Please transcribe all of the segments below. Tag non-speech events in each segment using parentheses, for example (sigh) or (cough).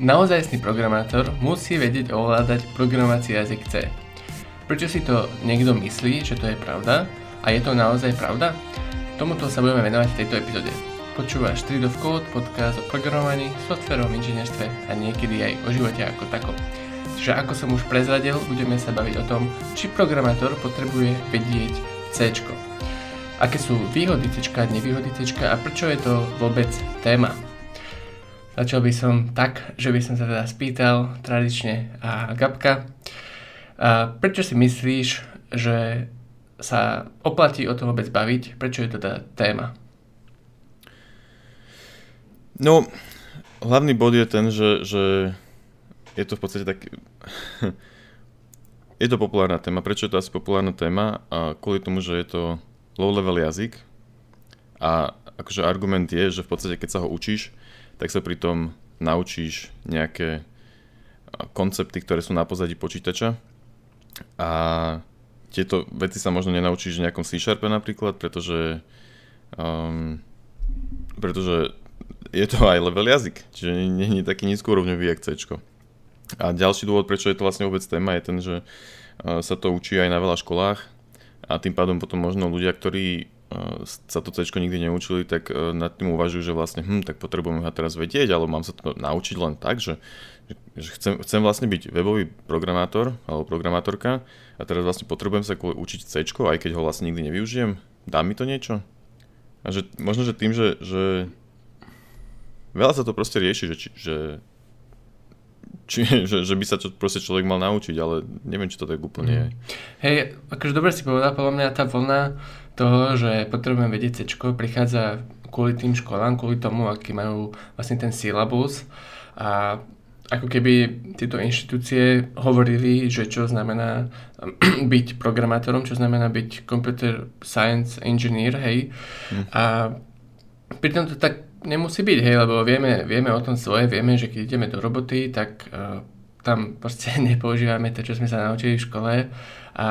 Naozajstný programátor musí vedieť ovládať programovací jazyk C. Prečo si to niekto myslí, že to je pravda? A je to naozaj pravda? Tomuto sa budeme venovať v tejto epizóde. Počúvaš 3 of Code, podcast o programovaní, softverovom inžinierstve a niekedy aj o živote ako takom. Čiže ako som už prezradil, budeme sa baviť o tom, či programátor potrebuje vedieť C. Aké sú výhody C nevýhody C a prečo je to vôbec téma? Začal by som tak, že by som sa teda spýtal tradične a Gabka, a prečo si myslíš, že sa oplatí o tom vôbec baviť? Prečo je to teda téma? No, hlavný bod je ten, že, že je to v podstate tak... (laughs) je to populárna téma. Prečo je to asi populárna téma? A kvôli tomu, že je to low-level jazyk a akože argument je, že v podstate keď sa ho učíš, tak sa pritom naučíš nejaké koncepty, ktoré sú na pozadí počítača a tieto veci sa možno nenaučíš v nejakom C-Sharpe napríklad, pretože um, pretože je to aj level jazyk, čiže nie je taký nízkourovňový jak C. A ďalší dôvod, prečo je to vlastne vôbec téma, je ten, že sa to učí aj na veľa školách a tým pádom potom možno ľudia, ktorí sa to C nikdy neučili, tak e, nad tým uvažujú, že vlastne, hm, tak potrebujem ho teraz vedieť, ale mám sa to naučiť len tak, že, že chcem, chcem vlastne byť webový programátor alebo programátorka a teraz vlastne potrebujem sa učiť C, aj keď ho vlastne nikdy nevyužijem. Dá mi to niečo? A že možno, že tým, že, že veľa sa to proste rieši, že, že či, (laughs) že, že by sa to proste človek mal naučiť, ale neviem, či to tak úplne je. Hej, akože dobre si povedal, podľa mňa tá vlna toho, že potrebujem vedieť C, prichádza kvôli tým školám, kvôli tomu, aký majú vlastne ten syllabus a ako keby tieto inštitúcie hovorili, že čo znamená (clears throat) byť programátorom, čo znamená byť computer science engineer, hej. Hm. A pritom to tak nemusí byť, hej, lebo vieme, vieme o tom svoje, vieme, že keď ideme do roboty, tak uh, tam proste (laughs) nepoužívame to, čo sme sa naučili v škole a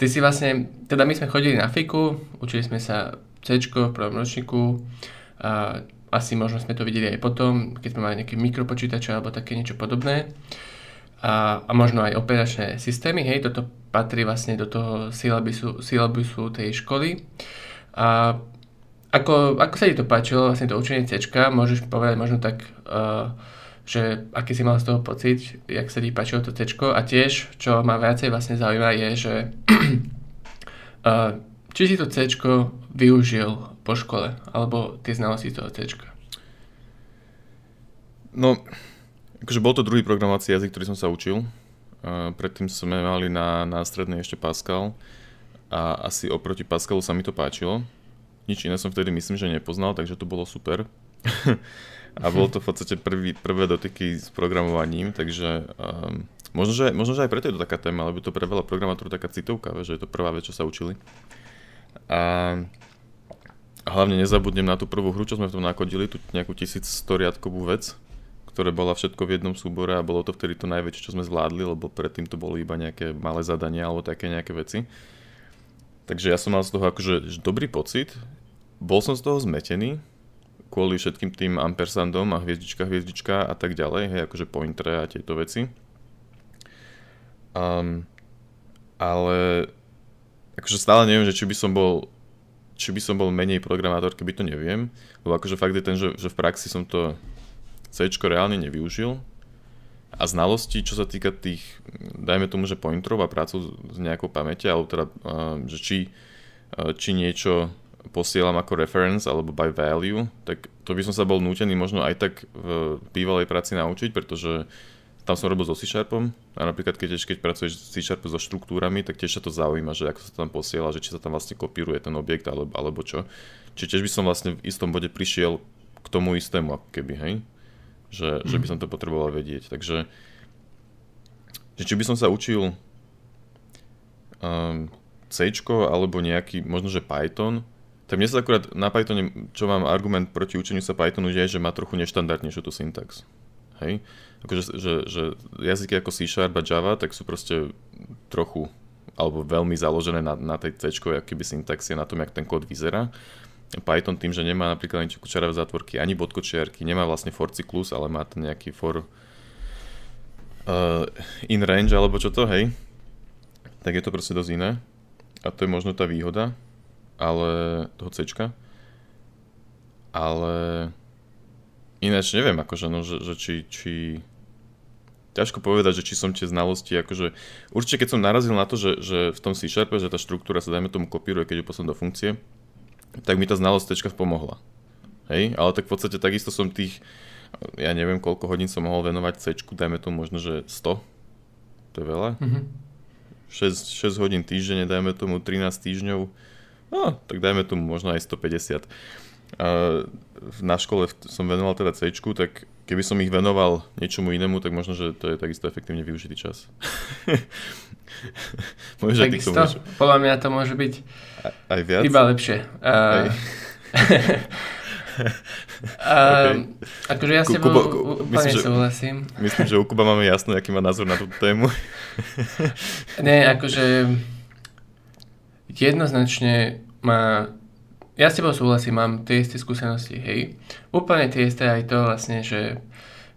ty si vlastne, teda my sme chodili na fiku, učili sme sa C v prvom ročníku a asi možno sme to videli aj potom, keď sme mali nejaké mikropočítače alebo také niečo podobné. A, a možno aj operačné systémy, hej, toto patrí vlastne do toho syllabusu, syllabusu tej školy. A ako, ako sa ti to páčilo, vlastne to učenie C, môžeš povedať možno tak, uh, že aký si mal z toho pocit, jak sa ti páčilo to C a tiež, čo ma viacej vlastne zaujíma je, že uh, (clears throat) či si to C využil po škole, alebo tie znalosti toho C. No, akože bol to druhý programovací jazyk, ktorý som sa učil. Uh, predtým sme mali na, na strednej ešte Pascal a asi oproti Pascalu sa mi to páčilo nič iné som vtedy myslím, že nepoznal, takže to bolo super. (laughs) a bolo to v podstate prvý, prvé dotyky s programovaním, takže um, možno, že, možno, že aj preto je to taká téma, lebo to pre veľa programátorov taká citovka, že je to prvá vec, čo sa učili. A, hlavne nezabudnem na tú prvú hru, čo sme v tom nakodili, tú nejakú 1100 riadkovú vec, ktoré bola všetko v jednom súbore a bolo to vtedy to najväčšie, čo sme zvládli, lebo predtým to boli iba nejaké malé zadania alebo také nejaké veci. Takže ja som mal z toho akože dobrý pocit, bol som z toho zmetený, kvôli všetkým tým ampersandom a hviezdička, hviezdička a tak ďalej, hej, akože pointre a tieto veci. Um, ale akože stále neviem, že či by som bol či by som bol menej programátor, keby to neviem, lebo akože fakt je ten, že, že v praxi som to C reálne nevyužil a znalosti, čo sa týka tých, dajme tomu, že pointrov a prácu s nejakou pamäťou, alebo teda, že či, uh, či niečo posielam ako reference alebo by value, tak to by som sa bol nútený možno aj tak v bývalej práci naučiť, pretože tam som robil so C-Sharpom a napríklad keď, keď pracuješ s C-Sharpu so štruktúrami, tak tiež sa to zaujíma, že ako sa tam posiela, že či sa tam vlastne kopíruje ten objekt alebo, alebo čo. Čiže tiež by som vlastne v istom bode prišiel k tomu istému keby, hej? Že, mm. že by som to potreboval vedieť. Takže že či by som sa učil um, C alebo nejaký, možno že Python, tak mne sa akurát na Pythone, čo mám argument proti učeniu sa Pythonu, je, že má trochu neštandardnejšiu tú syntax. Hej? Akože, že, že jazyky ako C Sharp a Java, tak sú proste trochu, alebo veľmi založené na, na tej C, keby syntaxie, na tom, jak ten kód vyzerá. Python tým, že nemá napríklad ani kučaravé zátvorky, ani bodkočiarky, nemá vlastne for cyklus, ale má ten nejaký for uh, in range alebo čo to, hej, tak je to proste dosť iné. A to je možno tá výhoda, ale toho C. Ale ináč neviem, akože, no, že, že či, či, ťažko povedať, že či som tie znalosti, akože určite keď som narazil na to, že, že v tom C Sharpe, že tá štruktúra sa dajme tomu kopíruje, keď ju poslám do funkcie, tak mi tá znalosť C pomohla. Hej, ale tak v podstate takisto som tých, ja neviem koľko hodín som mohol venovať C, dajme tomu možno, že 100, to je veľa. Mm-hmm. 6, 6 hodín týždenne, dajme tomu 13 týždňov, no, tak dajme tomu možno aj 150. A na škole som venoval teda C, tak keby som ich venoval niečomu inému, tak možno, že to je takisto efektívne využitý čas. (laughs) Môže takisto, môže... podľa mňa to môže byť aj viac? iba lepšie. Uh, (laughs) okay. Akože ja s tebou Kuba, úplne myslím, súhlasím. Myslím, že u Kuba máme jasno, aký má názor na túto tému. (laughs) Nie, akože jednoznačne má ja s tebou súhlasím, mám tie isté skúsenosti, hej. Úplne tie isté aj to vlastne, že,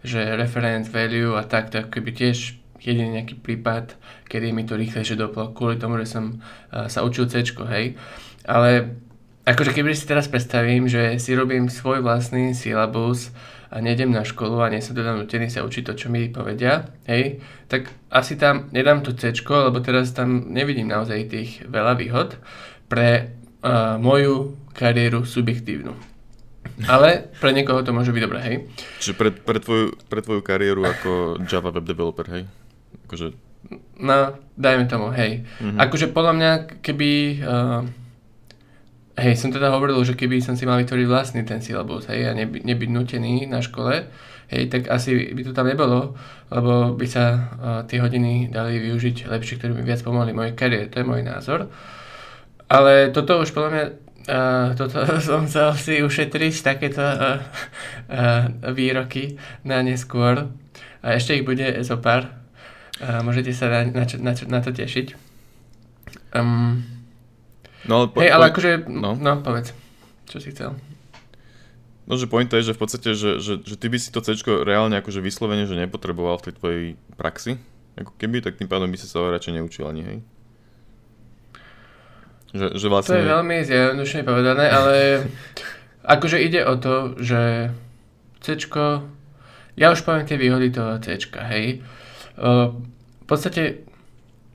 že reference value a tak, tak keby tiež jediný nejaký prípad, kedy mi to rýchlejšie doplo, kvôli tomu, že som uh, sa učil C, hej. Ale akože keby si teraz predstavím, že si robím svoj vlastný syllabus a nejdem na školu a nie som teda nutený sa učiť to, čo mi povedia, hej, tak asi tam nedám to C, lebo teraz tam nevidím naozaj tých veľa výhod. Pre uh, moju kariéru subjektívnu. Ale pre niekoho to môže byť dobré, hej? Čiže pre, pre, tvoju, pre tvoju kariéru ako Java web developer, hej? Akože... No, dajme tomu, hej. Mm-hmm. Akože podľa mňa, keby... Uh, hej, som teda hovoril, že keby som si mal vytvoriť vlastný ten syllabus, hej, a neby, nebyť nutený na škole, hej, tak asi by to tam nebolo, lebo by sa uh, tie hodiny dali využiť lepšie, ktoré by viac pomohli mojej kariére. To je môj názor. Ale toto už podľa mňa Uh, toto (laughs) som chcel si ušetriť, takéto uh, uh, výroky na neskôr. A ešte ich bude zo pár. Uh, môžete sa na, na, na, na to tešiť. Um, no, po, hej, ale po, akože, no. no povedz, čo si chcel. No, že point je, že v podstate, že, že, že ty by si to C reálne akože vyslovene, že nepotreboval v tej tvojej praxi, ako keby, tak tým pádom by si sa radšej neučil ani, hej? Že, že vlastne... To je veľmi zjednodušne povedané, ale (laughs) akože ide o to, že C, ja už poviem tie výhody toho C, hej. V podstate,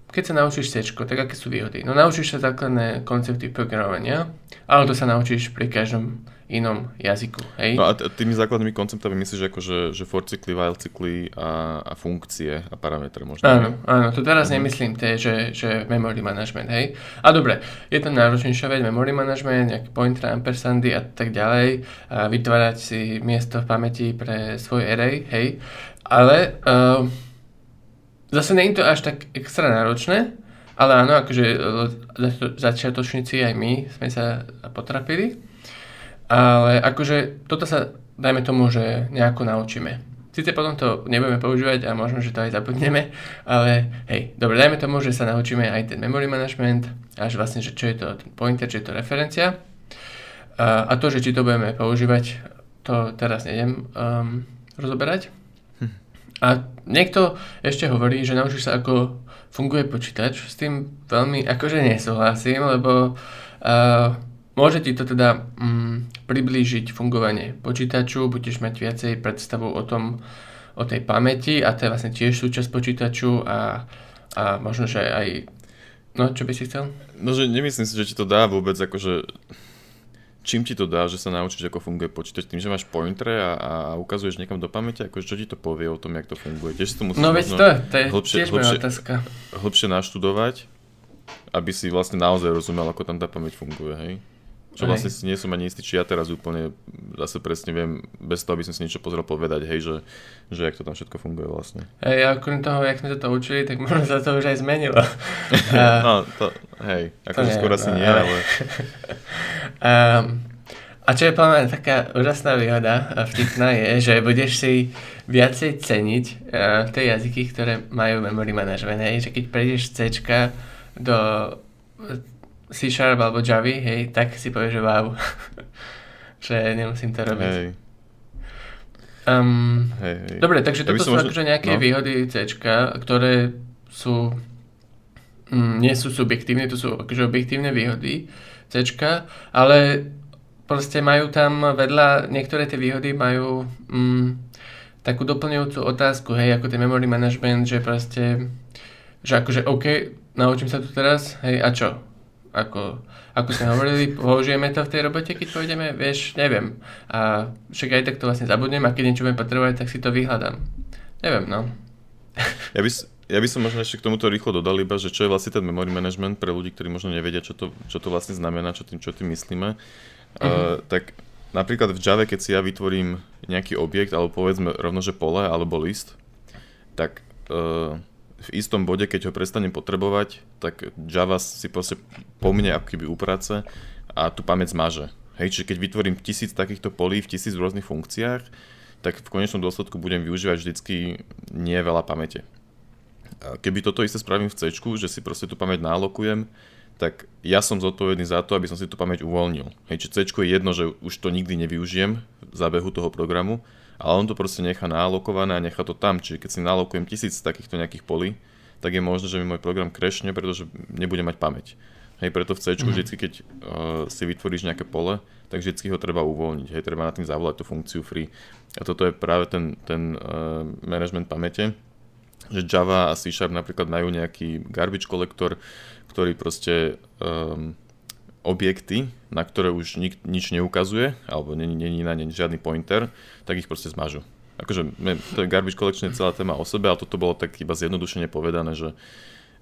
keď sa naučíš C, tak aké sú výhody? No naučíš sa základné koncepty programovania, ale to sa naučíš pri každom inom jazyku. Hej? No a tými základnými konceptami myslíš ako, že, že for cykly, while cykly a, a funkcie a parametre možno? Áno, áno, to teraz mm. nemyslím tie, že, že memory management, hej. A dobre, je to náročnejšia vec, memory management, nejaké pointer, ampersandy a tak ďalej, a vytvárať si miesto v pamäti pre svoj array, hej. Ale uh, zase je to až tak extra náročné, ale áno, akože začiatočníci aj my sme sa potrapili. Ale akože toto sa, dajme tomu, že nejako naučíme. Sice potom to nebudeme používať a možno, že to aj zabudneme, ale hej, dobre, dajme tomu, že sa naučíme aj ten memory management, až vlastne, že čo je to ten pointer, čo je to referencia. A, a to, že či to budeme používať, to teraz nejdem um, rozoberať. A niekto ešte hovorí, že naučíš sa, ako funguje počítač. S tým veľmi akože nesúhlasím, lebo uh, Môže ti to teda mm, priblížiť fungovanie počítaču, budeš mať viacej predstavu o tom, o tej pamäti a to je vlastne tiež súčasť počítaču a, a možno, že aj... No, čo by si chcel? No, že nemyslím si, že ti to dá vôbec, akože... Čím ti to dá, že sa naučíš, ako funguje počítač? Tým, že máš pointre a, a ukazuješ niekam do pamäte? Akože čo ti to povie o tom, jak to funguje? Tiež to musíš no veď to, to je hlbšie, tiež hlbšie, otázka. Hlbšie naštudovať, aby si vlastne naozaj rozumel, ako tam tá pamäť funguje, hej? Čo hej. vlastne si nie som ani istý, či ja teraz úplne zase presne viem, bez toho, aby som si niečo pozrel povedať, hej, že, že jak to tam všetko funguje vlastne. Hej, a okrem toho, jak sme to učili, tak možno sa to už aj zmenilo. (laughs) no, to, hej, akože skôr asi nie, ale... um, (laughs) a čo je podľa taká úžasná výhoda a vtipná je, že budeš si viacej ceniť uh, tie jazyky, ktoré majú memory management, hej, že keď prejdeš C do C Sharp alebo Java, hej, tak si povie, že wow. (laughs) že nemusím to robiť. Hej. Um, hej, hej. Dobre, takže ja toto sú možno... akože nejaké no. výhody C, ktoré sú mm, nie sú subjektívne, to sú akože objektívne výhody C, ale proste majú tam vedľa, niektoré tie výhody majú mm, takú doplňujúcu otázku, hej, ako ten memory management, že proste, že akože OK, naučím sa tu teraz, hej, a čo? Ako, ako sme hovorili, použijeme to v tej robote, keď pôjdeme, vieš, neviem. A však aj tak to vlastne zabudnem a keď niečo budem potrebovať, tak si to vyhľadám. Neviem, no. (laughs) Ja by, ja by som možno ešte k tomuto rýchlo dodal iba, že čo je vlastne ten memory management pre ľudí, ktorí možno nevedia, čo to, čo to vlastne znamená, čo tým, čo tým myslíme. Uh-huh. Uh, tak napríklad v Java, keď si ja vytvorím nejaký objekt, alebo povedzme rovno, že pole alebo list, tak uh, v istom bode, keď ho prestanem potrebovať, tak Java si proste po mne ako uprace a tú pamäť zmaže. Hej, čiže keď vytvorím tisíc takýchto polí v tisíc rôznych funkciách, tak v konečnom dôsledku budem využívať vždycky nie veľa pamäte. Keby toto isté spravím v C, že si proste tú pamäť nálokujem, tak ja som zodpovedný za to, aby som si tú pamäť uvoľnil. Hej, či C je jedno, že už to nikdy nevyužijem v zábehu toho programu, ale on to proste nechá nálokované a nechá to tam. Čiže keď si nálokujem tisíc takýchto nejakých polí, tak je možné, že mi môj program crashne, pretože nebude mať pamäť. Hej, preto v C, mm-hmm. vždycky, keď uh, si vytvoríš nejaké pole, tak vždycky ho treba uvoľniť. Hej, treba na tým zavolať tú funkciu free. A toto je práve ten, ten uh, management pamäte, že Java a C Sharp napríklad majú nejaký garbage kolektor, ktorý proste um, objekty, na ktoré už nik, nič neukazuje, alebo není, není na ne žiadny pointer, tak ich proste zmažu. Akože to je garbage collection je celá téma o sebe, ale toto bolo tak iba zjednodušene povedané, že,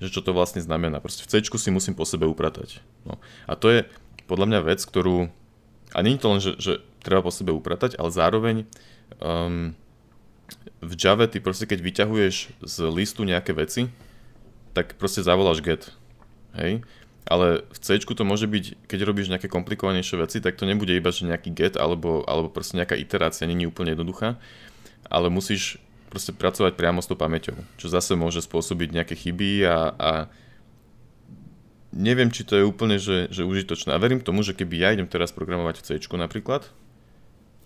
že čo to vlastne znamená. Proste v C si musím po sebe upratať. No. A to je podľa mňa vec, ktorú... A nie je to len, že, že treba po sebe upratať, ale zároveň um, v Java ty proste keď vyťahuješ z listu nejaké veci, tak proste zavoláš get. Hej? Ale v C to môže byť, keď robíš nejaké komplikovanejšie veci, tak to nebude iba že nejaký get alebo, alebo proste nejaká iterácia, není úplne jednoduchá, ale musíš proste pracovať priamo s tou pamäťou, čo zase môže spôsobiť nejaké chyby a, a neviem, či to je úplne že, že užitočné. A verím tomu, že keby ja idem teraz programovať v C napríklad,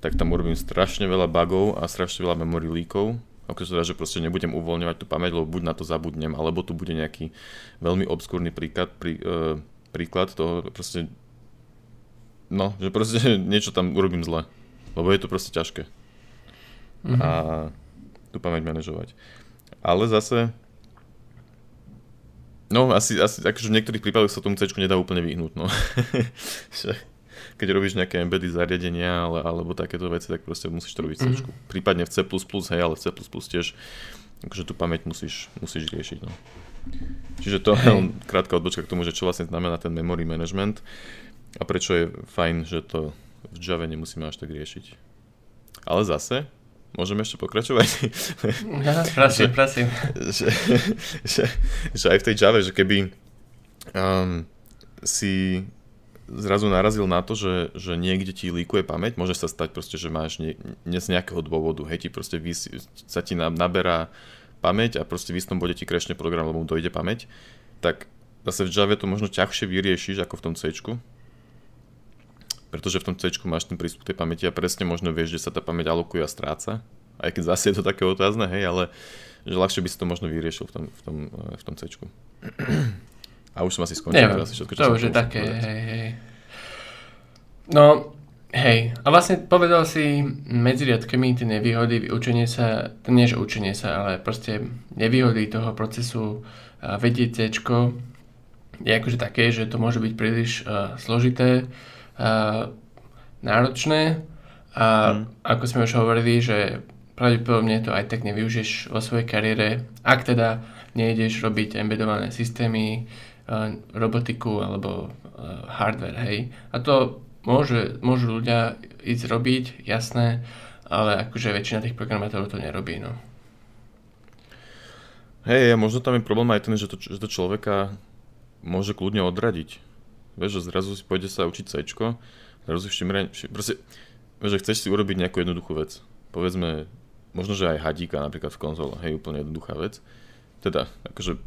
tak tam urobím strašne veľa bugov a strašne veľa memory leakov, ako teda, že proste nebudem uvoľňovať tú pamäť, lebo buď na to zabudnem, alebo tu bude nejaký veľmi obskúrny príklad, prí, uh, príklad toho proste, no, že proste (laughs) niečo tam urobím zle, lebo je to proste ťažké. Mm-hmm. A tú pamäť manažovať. Ale zase, no asi, asi akože v niektorých prípadoch sa tomu C nedá úplne vyhnúť, no. (laughs) keď robíš nejaké embedded zariadenia ale, alebo takéto veci, tak proste musíš to robiť v C. Mm-hmm. Prípadne v C++, hej, ale v C++ tiež akože tú pamäť musíš, musíš riešiť. No. Čiže to je krátka odbočka k tomu, že čo vlastne znamená ten memory management a prečo je fajn, že to v Java nemusíme až tak riešiť. Ale zase, môžeme ešte pokračovať? Ja, prosím, prosím. Že, že, že aj v tej Java, že keby um, si zrazu narazil na to, že, že niekde ti líkuje pamäť, môže sa stať proste, že máš nie, nie z nejakého dôvodu, hej, ti proste vys, sa ti naberá pamäť a proste v istom bode ti krešne program, lebo mu dojde pamäť, tak zase v Java to možno ťažšie vyriešiš ako v tom C, pretože v tom C máš ten prístup tej pamäti a presne možno vieš, že sa tá pamäť alokuje a stráca, aj keď zase je to také otázne, hej, ale že ľahšie by si to možno vyriešil v tom, v tom, v tom C. A už som asi skončil. Neviem, asi všetko, čo to už je také, hej, hej. No, hej. A vlastne povedal si medzi riadkami tie nevýhody učenie sa, nie že učenie sa, ale proste nevýhody toho procesu vedieť C je akože také, že to môže byť príliš uh, zložité, uh, náročné a hmm. ako sme už hovorili, že pravdepodobne to aj tak nevyužiješ vo svojej kariére, ak teda nejdeš robiť embedované systémy, robotiku alebo hardware, hej. A to môže, môžu ľudia ísť robiť, jasné, ale akože väčšina tých programátorov to nerobí, no. Hej, možno tam je problém aj ten, že to, že to človeka môže kľudne odradiť. Vieš, že zrazu si pôjde sa učiť C, zrazu si všimre, proste, vieš, že chceš si urobiť nejakú jednoduchú vec. Povedzme, možno, že aj hadíka napríklad v konzole, hej, úplne jednoduchá vec. Teda, akože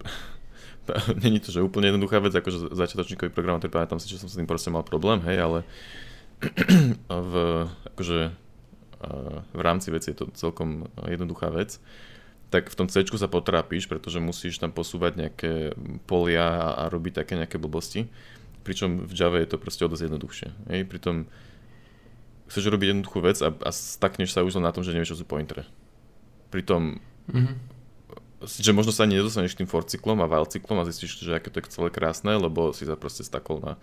(laughs) není to, že úplne jednoduchá vec, akože začiatočníkový programátor, pamätám si, že som s tým proste mal problém, hej, ale (clears throat) v, akože, v rámci veci je to celkom jednoduchá vec tak v tom C sa potrápiš, pretože musíš tam posúvať nejaké polia a, a robiť také nejaké blbosti. Pričom v Java je to proste o dosť jednoduchšie. Hej? Pritom chceš robiť jednoduchú vec a, a stakneš sa už len na tom, že nevieš, čo sú pointere. Pritom mm-hmm že možno sa ani nedostaneš k tým for cyklom a while cyklom a zistíš, že aké to je celé krásne, lebo si sa proste stakol na,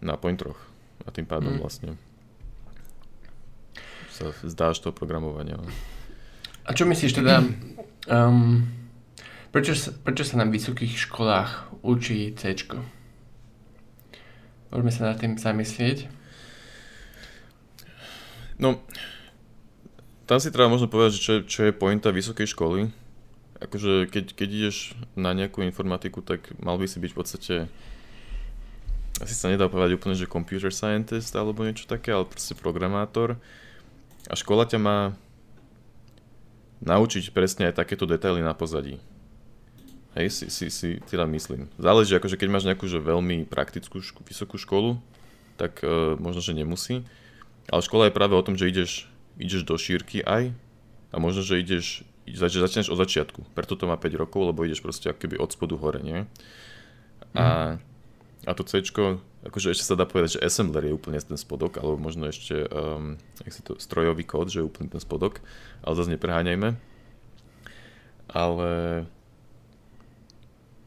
na pointroch a tým pádom mm. vlastne sa zdáš toho programovania. A čo myslíš teda, um, prečo, sa, prečo sa na vysokých školách učí C? Môžeme sa nad tým zamyslieť. No, tam si treba možno povedať, že čo, je, čo je pointa vysokej školy. Akože keď, keď ideš na nejakú informatiku, tak mal by si byť v podstate asi sa nedá povedať úplne, že computer scientist alebo niečo také, ale proste programátor. A škola ťa má naučiť presne aj takéto detaily na pozadí. Hej, si, si, si teda myslím. Záleží, akože keď máš nejakú že veľmi praktickú ško- vysokú školu, tak e, možno, že nemusí. Ale škola je práve o tom, že ideš, ideš do šírky aj a možno, že ideš, zač- začneš od začiatku. Preto to má 5 rokov, lebo ideš proste akoby od spodu hore, nie? A, a to C, akože ešte sa dá povedať, že assembler je úplne ten spodok, alebo možno ešte, um, jak si to, strojový kód, že je úplne ten spodok ale zase nepreháňajme. Ale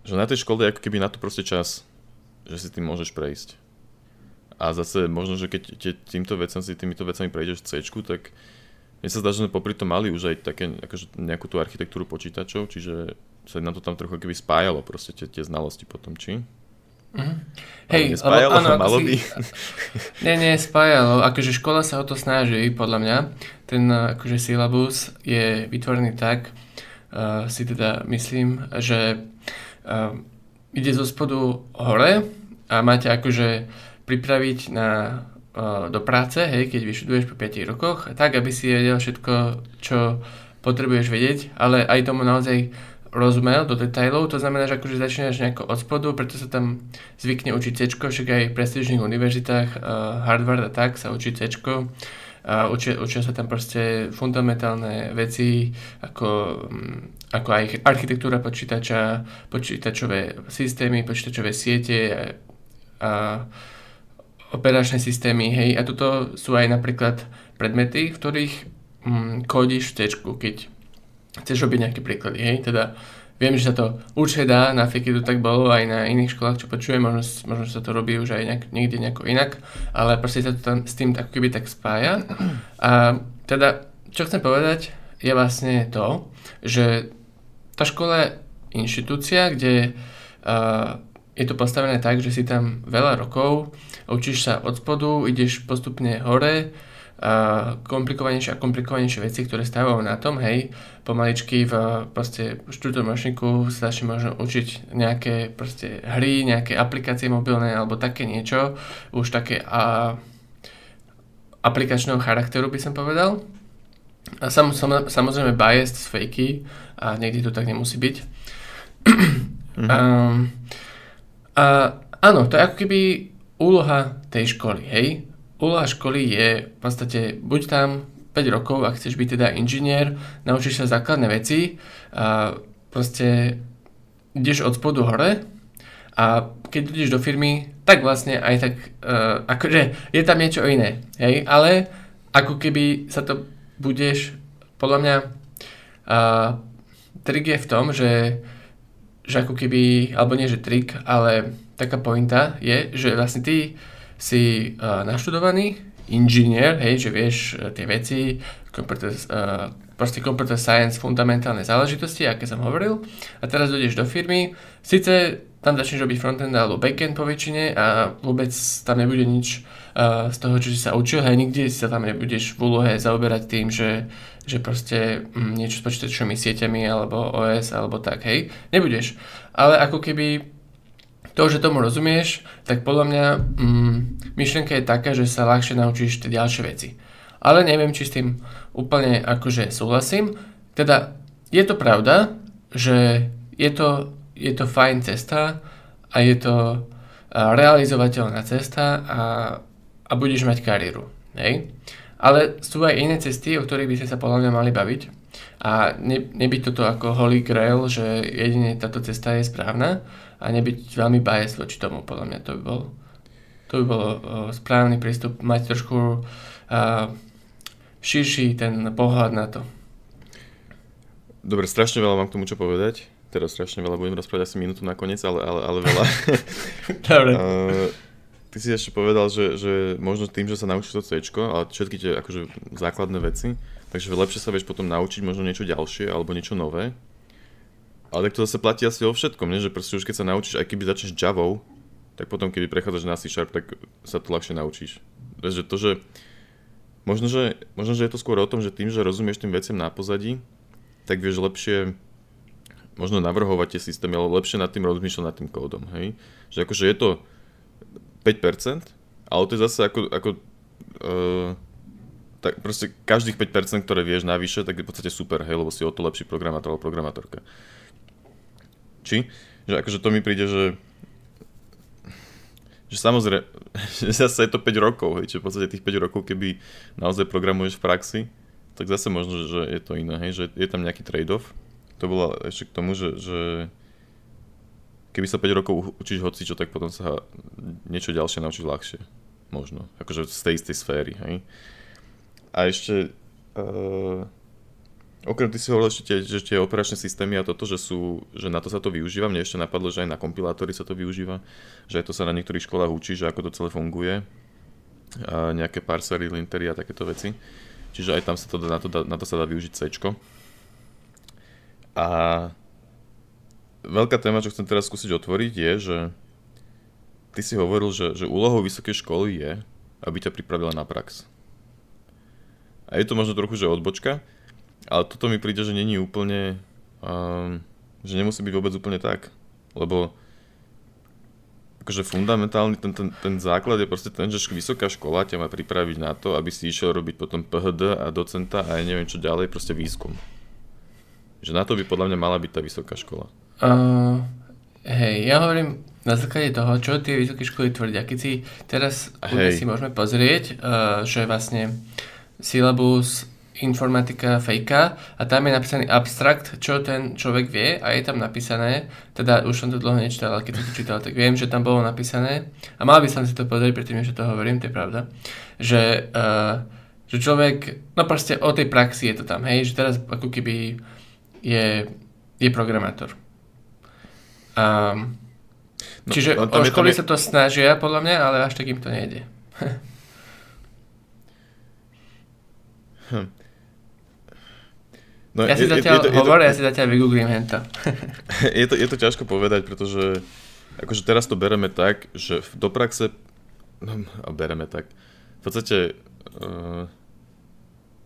že na tej škole je ako keby na to proste čas, že si tým môžeš prejsť. A zase možno, že keď te, týmto vecem si týmito vecami prejdeš v C, tak mne sa zdá, že sme popri tom mali už aj také, akože nejakú tú architektúru počítačov, čiže sa nám to tam trochu keby spájalo proste tie, tie znalosti potom, či? Mm-hmm. Hej, spájalo, áno, malo by. Si, nie, nie, spájalo. Akože škola sa o to snaží, podľa mňa. Ten akože syllabus je vytvorený tak, uh, si teda myslím, že uh, ide zo spodu hore a máte akože pripraviť na, do práce, hej, keď vyštuduješ po 5 rokoch, tak, aby si vedel všetko, čo potrebuješ vedieť, ale aj tomu naozaj rozumel do detailov, to znamená, že akože začínaš nejako od spodu, preto sa tam zvykne učiť C, však aj v prestížnych univerzitách, uh, Harvard a tak sa učí C, a učia, učia sa tam proste fundamentálne veci, ako, um, ako aj architektúra počítača, počítačové systémy, počítačové siete a, a operačné systémy, hej, a toto sú aj napríklad predmety, v ktorých um, kódiš v C, keď chceš robiť nejaké príklady, hej, teda viem, že sa to určite dá, na to tak bolo, aj na iných školách, čo počujem, možno, možno sa to robí už aj nejak, niekde nejako inak, ale proste sa to tam s tým ako keby tak spája. A teda, čo chcem povedať, je vlastne to, že tá škola je inštitúcia, kde uh, je to postavené tak, že si tam veľa rokov, učíš sa od spodu, ideš postupne hore, komplikovanejšie a komplikovanejšie veci, ktoré stávajú na tom, hej, pomaličky v proste štvrtom ročníku sa začne možno učiť nejaké proste hry, nejaké aplikácie mobilné alebo také niečo, už také a, aplikačného charakteru by som povedal. A sam, sam, samozrejme biased fakey a niekde to tak nemusí byť. mm-hmm. (clears throat) um, a áno, to je ako keby úloha tej školy, hej? úloha školy je v podstate buď tam 5 rokov, ak chceš byť teda inžinier, naučíš sa základné veci a proste ideš od spodu hore a keď ideš do firmy, tak vlastne aj tak, uh, akože je tam niečo iné, hej, ale ako keby sa to budeš, podľa mňa uh, trik je v tom, že, že ako keby, alebo nie že trik, ale taká pointa je, že vlastne ty si uh, naštudovaný inžinier, hej, že vieš uh, tie veci, computer, uh, proste computer science, fundamentálne záležitosti, aké som hovoril. A teraz dojdeš do firmy, síce tam začneš robiť frontend alebo backend po väčšine a vôbec tam nebude nič uh, z toho, čo si sa učil, hej, nikde si sa tam nebudeš v úlohe zaoberať tým, že, že proste um, niečo s počítačovými sieťami alebo OS alebo tak, hej, nebudeš. Ale ako keby to, že tomu rozumieš, tak podľa mňa mm, myšlienka je taká, že sa ľahšie naučíš tie ďalšie veci. Ale neviem, či s tým úplne akože súhlasím. Teda je to pravda, že je to je to fajn cesta a je to realizovateľná cesta a, a budeš mať kariéru. Hej? Ale sú aj iné cesty, o ktorých by sme sa podľa mňa mali baviť. A ne, nebyť toto ako holy grail, že jedine táto cesta je správna a nebyť veľmi biased voči tomu, podľa mňa to by bol, to by bol uh, správny prístup, mať trošku uh, širší ten pohľad na to. Dobre, strašne veľa mám k tomu čo povedať. Teraz strašne veľa budem rozprávať asi minútu nakoniec, ale, ale, ale veľa. (laughs) Dobre. Uh, (laughs) ty si ešte povedal, že, že možno tým, že sa naučíš to C, ale všetky tie akože základné veci, takže lepšie sa vieš potom naučiť možno niečo ďalšie alebo niečo nové. Ale tak to zase platí asi o všetkom, nie? že proste už keď sa naučíš, aj keby začneš Javou, tak potom keby prechádzaš na C Sharp, tak sa to ľahšie naučíš. Takže to, že možno, že možno, že je to skôr o tom, že tým, že rozumieš tým veciam na pozadí, tak vieš lepšie možno navrhovať tie systémy, ale lepšie nad tým rozmýšľať nad tým kódom, hej? Že akože je to 5%, ale to je zase ako, ako uh, tak proste každých 5%, ktoré vieš navyše, tak je v podstate super, hej, lebo si o to lepší programátor alebo programátorka. Či? Že akože to mi príde, že že samozrejme, (laughs) že zase je to 5 rokov, hej, čiže v podstate tých 5 rokov, keby naozaj programuješ v praxi, tak zase možno, že je to iné, hej, že je tam nejaký trade-off, to bolo ešte k tomu, že, že keby sa 5 rokov učíš hocičo, tak potom sa niečo ďalšie naučíš ľahšie. Možno. Akože z tej istej sféry, hej. A ešte... Uh, okrem ty si hovoril ešte tie, že tie operačné systémy a toto, že sú, že na to sa to využíva. Mne ešte napadlo, že aj na kompilátory sa to využíva, že aj to sa na niektorých školách učí, že ako to celé funguje. A nejaké parsery, lintery a takéto veci. Čiže aj tam sa to dá, na to, na to sa dá využiť C. A veľká téma, čo chcem teraz skúsiť otvoriť, je, že ty si hovoril, že, že úlohou vysokej školy je, aby ťa pripravila na prax. A je to možno trochu, že odbočka, ale toto mi príde, že není úplne, um, že nemusí byť vôbec úplne tak. Lebo akože fundamentálny ten, ten, ten základ je proste ten, že vysoká škola ťa má pripraviť na to, aby si išiel robiť potom PHD a docenta a ja neviem čo ďalej, proste výskum. Že na to by podľa mňa mala byť tá vysoká škola. Uh, hej, ja hovorím na základe toho, čo tie vysoké školy tvrdia. Keď si teraz si môžeme pozrieť, uh, že vlastne syllabus informatika fejka a tam je napísaný abstrakt, čo ten človek vie a je tam napísané, teda už som to dlho nečítal, ale keď som to čítal, tak viem, že tam bolo napísané a mal by som si to pozrieť predtým, že to hovorím, to je pravda, že, uh, že človek, no proste o tej praxi je to tam, hej, že teraz ako keby je, je programátor. Um, no, čiže o školy je... sa to snažia, podľa mňa, ale až tak im to nejde. hm. No, ja si je, zatiaľ je, je to, hovor, to, ja si zatiaľ vygooglím hento. (laughs) je, to, je to ťažko povedať, pretože akože teraz to bereme tak, že do praxe, no, bereme tak, v podstate uh,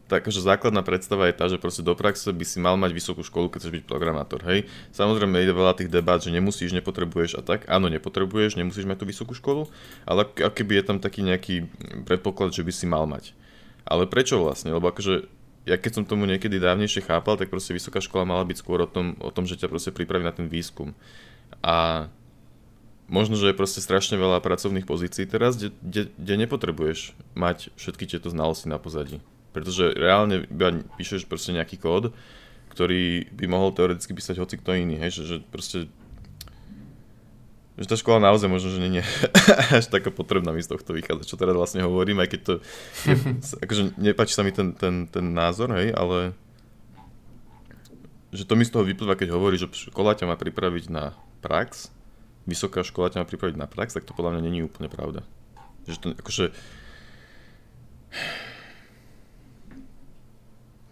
tak akože základná predstava je tá, že proste do praxe by si mal mať vysokú školu, keď chceš byť programátor, hej. Samozrejme ide veľa tých debát, že nemusíš, nepotrebuješ a tak. Áno, nepotrebuješ, nemusíš mať tú vysokú školu, ale keby je tam taký nejaký predpoklad, že by si mal mať. Ale prečo vlastne? Lebo akože ja keď som tomu niekedy dávnejšie chápal, tak proste vysoká škola mala byť skôr o tom, o tom že ťa proste pripraví na ten výskum. A možno, že je proste strašne veľa pracovných pozícií teraz, kde, kde, kde nepotrebuješ mať všetky tieto znalosti na pozadí. Pretože reálne iba píšeš proste nejaký kód, ktorý by mohol teoreticky písať hoci kto iný, hej, že, že proste že tá škola naozaj možno, že nie je (laughs) až taká potrebná mi z tohto vychádza, čo teraz vlastne hovorím, aj keď to je, (laughs) akože nepáči sa mi ten, ten, ten názor, hej, ale že to mi z toho vyplýva, keď hovorí, že škola ťa má pripraviť na prax, vysoká škola ťa má pripraviť na prax, tak to podľa mňa není úplne pravda. Že to akože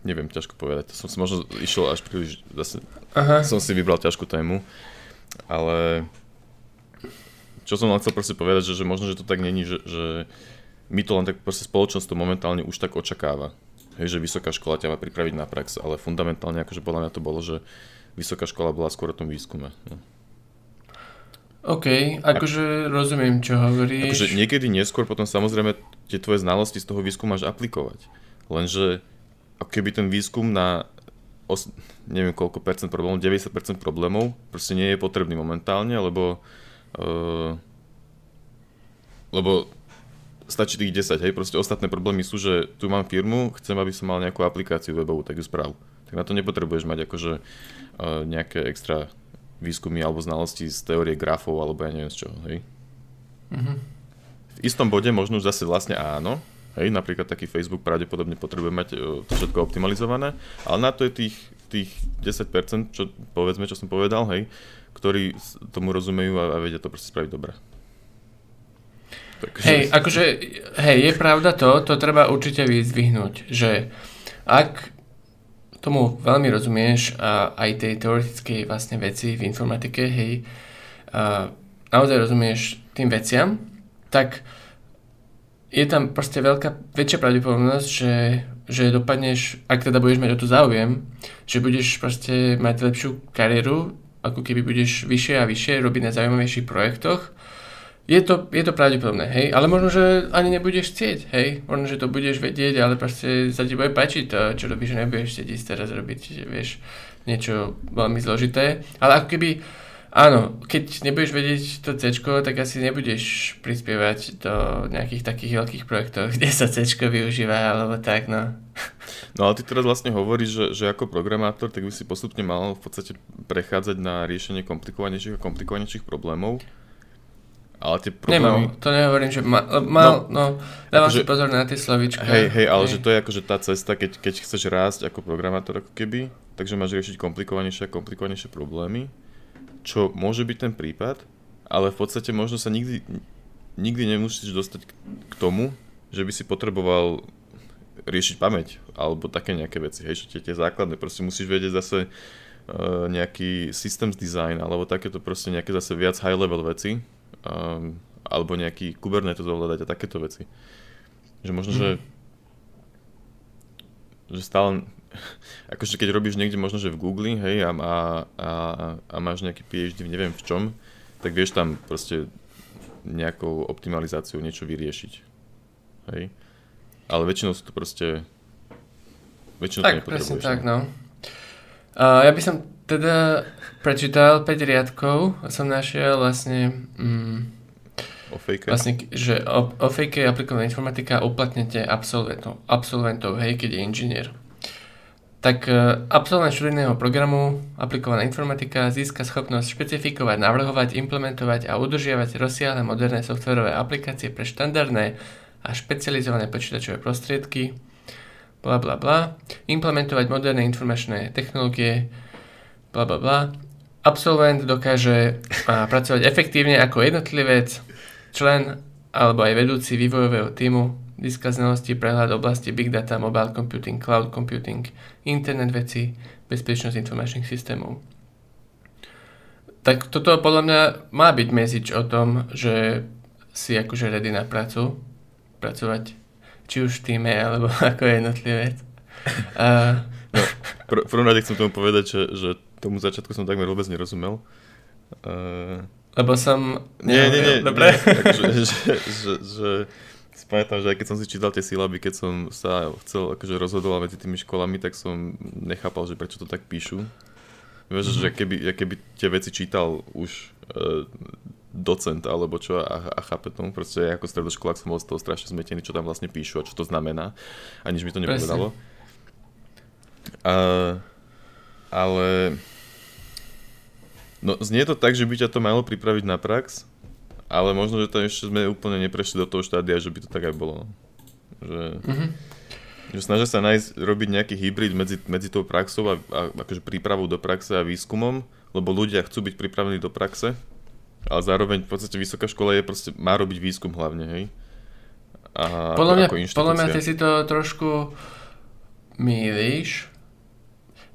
neviem, ťažko povedať. Som si možno išiel až príliš, zase Aha. som si vybral ťažkú tému, ale čo som len chcel proste povedať, že, že možno, že to tak není, že, že my to len tak proste spoločnosť to momentálne už tak očakáva. Hej, že vysoká škola ťa má pripraviť na prax, ale fundamentálne akože podľa mňa to bolo, že vysoká škola bola skôr o tom výskume. No. OK, akože rozumiem, čo hovoríš. Akože niekedy neskôr potom samozrejme tie tvoje znalosti z toho výskumu máš aplikovať. Lenže keby ten výskum na os, neviem koľko percent problémov, 90% problémov proste nie je potrebný momentálne, lebo uh, lebo stačí tých 10, hej, proste ostatné problémy sú, že tu mám firmu, chcem, aby som mal nejakú aplikáciu webovú, tak ju správ. Tak na to nepotrebuješ mať akože uh, nejaké extra výskumy alebo znalosti z teórie grafov alebo ja neviem z čoho, hej. Mm-hmm. V istom bode možno už zase vlastne áno, Hej, napríklad taký Facebook pravdepodobne potrebuje mať e, to všetko optimalizované, ale na to je tých, tých 10%, čo povedzme, čo som povedal, hej, ktorí tomu rozumejú a, a vedia to proste spraviť dobre. Takže... Hej, akože, hej, je pravda to, to treba určite vyzdvihnúť, že ak tomu veľmi rozumieš a aj tej teoretickej vlastne veci v informatike, hej, a naozaj rozumieš tým veciam, tak je tam proste veľká, väčšia pravdepodobnosť, že, že dopadneš, ak teda budeš mať o to záujem, že budeš proste mať lepšiu kariéru, ako keby budeš vyššie a vyššie robiť na zaujímavejších projektoch. Je to, je to pravdepodobné, hej, ale možno, že ani nebudeš chcieť, hej, možno, že to budeš vedieť, ale proste sa ti bude páčiť to, čo robíš, že nebudeš chcieť ísť teraz robiť, vieš, niečo veľmi zložité, ale ako keby Áno, keď nebudeš vedieť to C, tak asi nebudeš prispievať do nejakých takých veľkých projektov, (laughs) kde sa C využíva, alebo tak, no. No ale ty teraz vlastne hovoríš, že, že ako programátor, tak by si postupne mal v podstate prechádzať na riešenie komplikovanejších a komplikovanejších problémov. Ale tie problémy... Nemal, to nehovorím, že ma, mal, no, no dávam akože, si pozor na tie slovička. Hej, hej, ale hej. že to je akože tá cesta, keď, keď chceš rásť ako programátor ako keby, takže máš riešiť komplikovanejšie a komplikovanejšie problémy čo môže byť ten prípad, ale v podstate možno sa nikdy, nikdy nemusíš dostať k tomu, že by si potreboval riešiť pamäť alebo také nejaké veci, hej, že tie, tie základné, proste musíš vedieť zase uh, nejaký systems design alebo takéto proste nejaké zase viac high level veci um, alebo nejaký Kubernetes ovládať a takéto veci. Že možno, mm. že že stále (laughs) akože keď robíš niekde možno, že v Google, hej, a, a, a, a máš nejaký PhD, neviem v čom, tak vieš tam proste nejakou optimalizáciou niečo vyriešiť. Hej. Ale väčšinou sú to proste... Väčšinou tak, to presne tak, no. Uh, ja by som teda prečítal 5 riadkov a som našiel vlastne... Mm, o fejke? Vlastne, že o, o fejke aplikovaná informatika uplatnete absolventov, absolventov, hej, keď je inžinier tak e, absolvent študijného programu aplikovaná informatika získa schopnosť špecifikovať, navrhovať, implementovať a udržiavať rozsiahle moderné softwarové aplikácie pre štandardné a špecializované počítačové prostriedky, bla bla bla, implementovať moderné informačné technológie, bla bla bla. Absolvent dokáže pracovať efektívne ako jednotlivec, člen alebo aj vedúci vývojového týmu diska znalosti, prehľad oblasti Big Data, Mobile Computing, Cloud Computing, Internet veci, bezpečnosť informačných systémov. Tak toto podľa mňa má byť message o tom, že si akože ready na prácu, pracovať či už v týme, alebo (laughs) ako jednotlivec. (laughs) A... No, pr- prvom rade chcem tomu povedať, že, že tomu začiatku som takmer vôbec nerozumel. Uh... Lebo som... Nie, nie, nie. Dobre. Nie, akože, že, že, že, Spamätám, že aj keď som si čítal tie sílaby, keď som sa chcel, akože rozhodoval medzi tými školami, tak som nechápal, že prečo to tak píšu. Vieš, mm-hmm. že keby, ja keby tie veci čítal už e, docent alebo čo a, a chápe tomu, proste ja ako stredoškolák som bol z toho strašne zmetený, čo tam vlastne píšu a čo to znamená. Aniž mi to nepovedalo. A, ale no znie to tak, že by ťa to malo pripraviť na prax, ale možno, že tam ešte sme úplne neprešli do toho štádia, že by to tak aj bolo. Že, mm-hmm. že snažia sa nájsť, robiť nejaký hybrid medzi, medzi tou praxou a, a akože prípravou do praxe a výskumom, lebo ľudia chcú byť pripravení do praxe, ale zároveň v podstate vysoká škola je proste, má robiť výskum hlavne, hej? A podľa mňa, podľa mňa ty si to trošku mýliš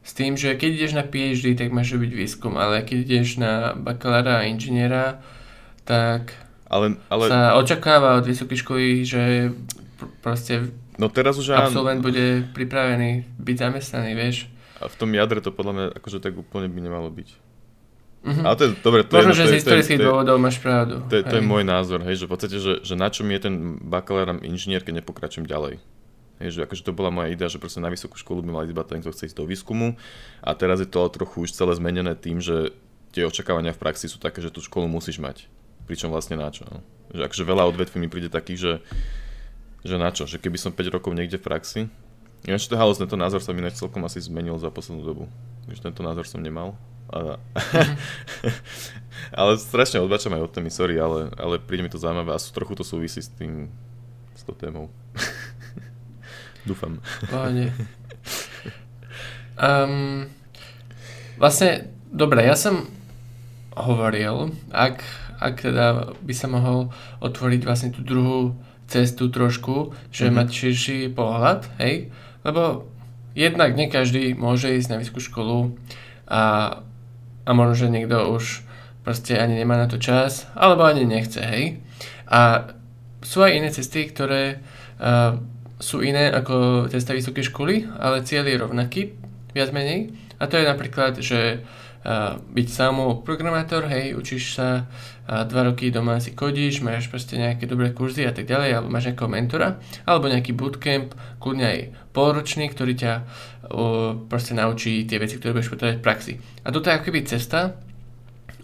s tým, že keď ideš na PhD, tak máš robiť výskum, ale keď ideš na bakalára a inžiniera, tak ale, ale... sa očakáva od vysokej školy, že proste no teraz už absolvent áno. bude pripravený byť zamestnaný, vieš. A v tom jadre to podľa mňa akože tak úplne by nemalo byť. Mm-hmm. Ale to je, dobre, to Možno, je, že z historických dôvodov máš pravdu. To je, to je môj názor, hej, že v podstate, že, že na čom je ten bakalár inžinier, keď nepokračujem ďalej. Hej, že akože to bola moja idea, že proste na vysokú školu by mal iba ten, kto chce ísť do výskumu a teraz je to ale trochu už celé zmenené tým, že tie očakávania v praxi sú také, že tú školu musíš mať. Pričom vlastne na čo. No? Že akože veľa odvetví mi príde takých, že, že na čo, že keby som 5 rokov niekde v praxi, Ináč to je tento názor sa mi celkom asi zmenil za poslednú dobu. Už tento názor som nemal. A... (laughs) ale strašne odbačam aj od témy, sorry, ale, ale príde mi to zaujímavé a trochu to súvisí s tým, s tou témou. (laughs) Dúfam. Pohode. Um, vlastne, dobre, ja som hovoril, ak, ak teda by sa mohol otvoriť vlastne tú druhú cestu trošku, že mm-hmm. mať širší pohľad, hej, lebo jednak nie každý môže ísť na vysokú školu a, a možno, že niekto už proste ani nemá na to čas, alebo ani nechce, hej. A sú aj iné cesty, ktoré uh, sú iné ako cesta vysokej školy, ale cieľ je rovnaký, viac menej. A to je napríklad, že uh, byť samou programátor, hej, učíš sa uh, dva roky doma si kodíš, máš proste nejaké dobré kurzy a tak ďalej, alebo máš nejakého mentora, alebo nejaký bootcamp, kľudne aj polročný, ktorý ťa proste naučí tie veci, ktoré budeš potrebovať v praxi. A toto je ako keby cesta